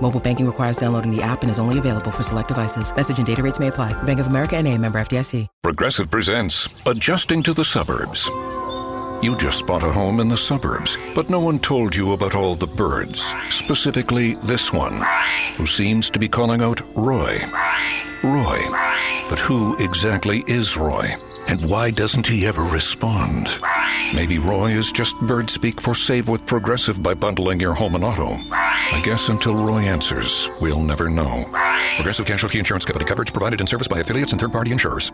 Mobile banking requires downloading the app and is only available for select devices. Message and data rates may apply. Bank of America and a member FDIC. Progressive presents Adjusting to the Suburbs. You just bought a home in the suburbs, but no one told you about all the birds, specifically this one, who seems to be calling out Roy. Roy. But who exactly is Roy? And why doesn't he ever respond? Maybe Roy is just bird speak for save with Progressive by bundling your home and auto. I guess until Roy answers, we'll never know. Progressive Casualty Insurance Company coverage provided in service by affiliates and third party insurers.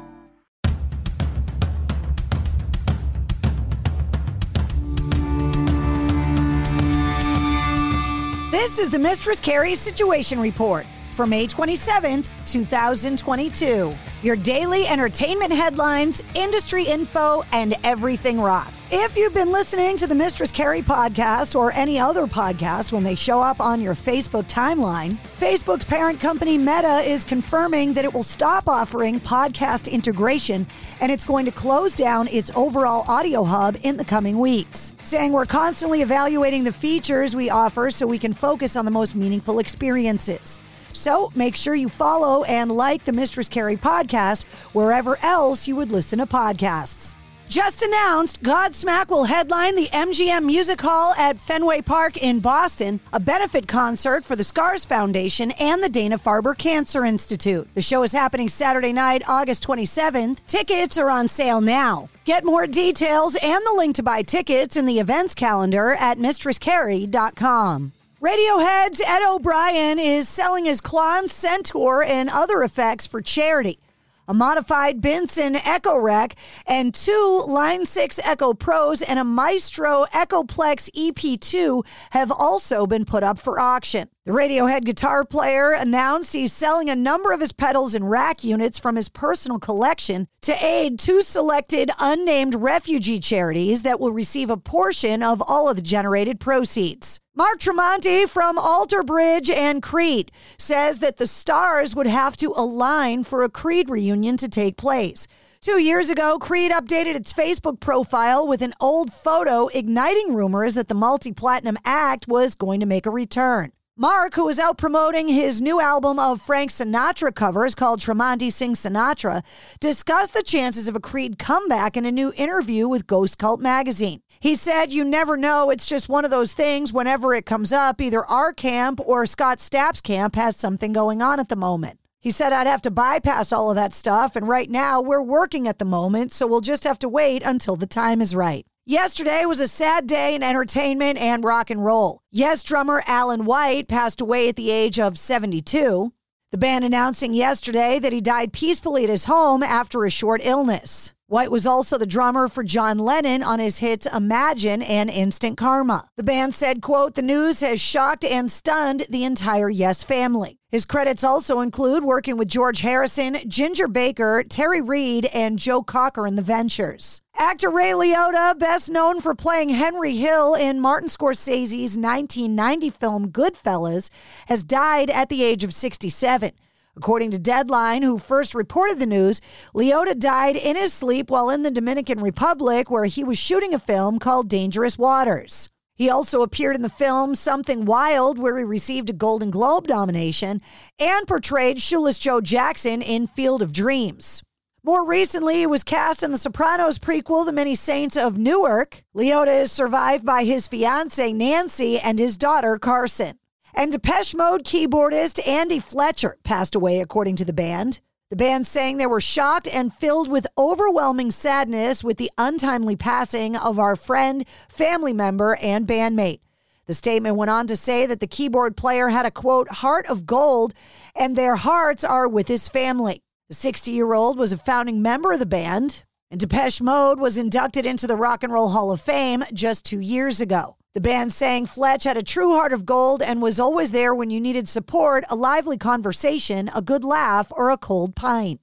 This is the Mistress Carrie Situation Report for May 27th, 2022. Your daily entertainment headlines, industry info, and everything rock. If you've been listening to the Mistress Carrie podcast or any other podcast when they show up on your Facebook timeline, Facebook's parent company Meta is confirming that it will stop offering podcast integration and it's going to close down its overall audio hub in the coming weeks. Saying we're constantly evaluating the features we offer so we can focus on the most meaningful experiences. So make sure you follow and like the Mistress Carrie podcast wherever else you would listen to podcasts. Just announced, Godsmack will headline the MGM Music Hall at Fenway Park in Boston, a benefit concert for the Scars Foundation and the Dana Farber Cancer Institute. The show is happening Saturday night, August 27th. Tickets are on sale now. Get more details and the link to buy tickets in the events calendar at mistresscarrie.com. Radiohead's Ed O'Brien is selling his Klon Centaur and other effects for charity. A modified Binson Echorec and two Line 6 Echo Pros and a Maestro Echoplex EP2 have also been put up for auction. The Radiohead guitar player announced he's selling a number of his pedals and rack units from his personal collection to aid two selected unnamed refugee charities that will receive a portion of all of the generated proceeds. Mark Tremonti from Alter Bridge and Creed says that the stars would have to align for a Creed reunion to take place. Two years ago, Creed updated its Facebook profile with an old photo, igniting rumors that the multi platinum act was going to make a return. Mark, who is out promoting his new album of Frank Sinatra covers called Tremonti Sing Sinatra, discussed the chances of a Creed comeback in a new interview with Ghost Cult magazine. He said, You never know. It's just one of those things whenever it comes up, either our camp or Scott Stapp's camp has something going on at the moment. He said, I'd have to bypass all of that stuff, and right now we're working at the moment, so we'll just have to wait until the time is right. Yesterday was a sad day in entertainment and rock and roll. Yes drummer Alan White passed away at the age of 72. The band announcing yesterday that he died peacefully at his home after a short illness. White was also the drummer for John Lennon on his hits Imagine and Instant Karma. The band said, quote, the news has shocked and stunned the entire Yes family. His credits also include working with George Harrison, Ginger Baker, Terry Reid, and Joe Cocker in The Ventures. Actor Ray Liotta, best known for playing Henry Hill in Martin Scorsese's 1990 film Goodfellas, has died at the age of 67. According to Deadline, who first reported the news, Liotta died in his sleep while in the Dominican Republic, where he was shooting a film called Dangerous Waters. He also appeared in the film Something Wild, where he received a Golden Globe nomination, and portrayed Shoeless Joe Jackson in Field of Dreams. More recently, he was cast in the Sopranos prequel, The Many Saints of Newark. Liotta is survived by his fiancee, Nancy, and his daughter, Carson. And Depeche Mode keyboardist Andy Fletcher passed away, according to the band. The band saying they were shocked and filled with overwhelming sadness with the untimely passing of our friend, family member, and bandmate. The statement went on to say that the keyboard player had a quote, heart of gold, and their hearts are with his family. The 60 year old was a founding member of the band, and Depeche Mode was inducted into the Rock and Roll Hall of Fame just two years ago. The band sang Fletch had a true heart of gold and was always there when you needed support, a lively conversation, a good laugh, or a cold pint.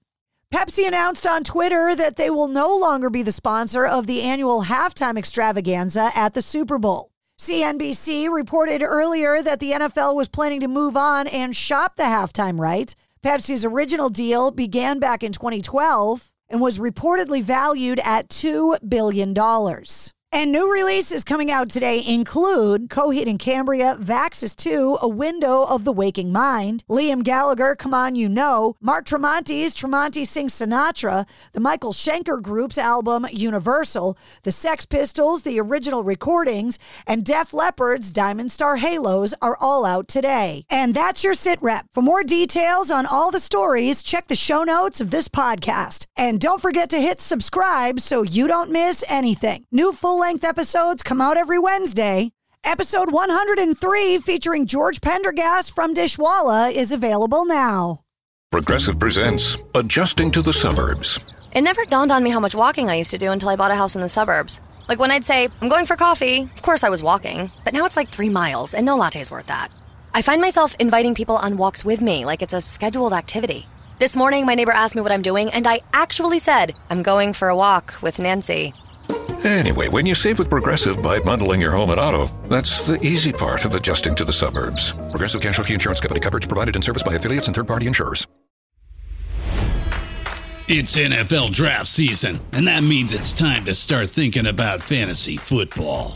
Pepsi announced on Twitter that they will no longer be the sponsor of the annual halftime extravaganza at the Super Bowl. CNBC reported earlier that the NFL was planning to move on and shop the halftime rights. Pepsi's original deal began back in 2012 and was reportedly valued at $2 billion. And new releases coming out today include Coheed and Cambria, Vaxis 2, A Window of the Waking Mind, Liam Gallagher, Come On You Know, Mark Tremonti's Tremonti Sings Sinatra, the Michael Schenker Group's album Universal, the Sex Pistols, the original recordings, and Def Leppard's Diamond Star Halos are all out today. And that's your sit rep. For more details on all the stories, check the show notes of this podcast. And don't forget to hit subscribe so you don't miss anything. New full length episodes come out every Wednesday. Episode 103, featuring George Pendergast from Dishwalla, is available now. Progressive presents Adjusting to the Suburbs. It never dawned on me how much walking I used to do until I bought a house in the suburbs. Like when I'd say, I'm going for coffee, of course I was walking, but now it's like three miles, and no latte's worth that. I find myself inviting people on walks with me like it's a scheduled activity. This morning, my neighbor asked me what I'm doing, and I actually said, I'm going for a walk with Nancy. Anyway, when you save with Progressive by bundling your home and auto, that's the easy part of adjusting to the suburbs. Progressive Casualty Insurance Company coverage provided and serviced by affiliates and third party insurers. It's NFL draft season, and that means it's time to start thinking about fantasy football.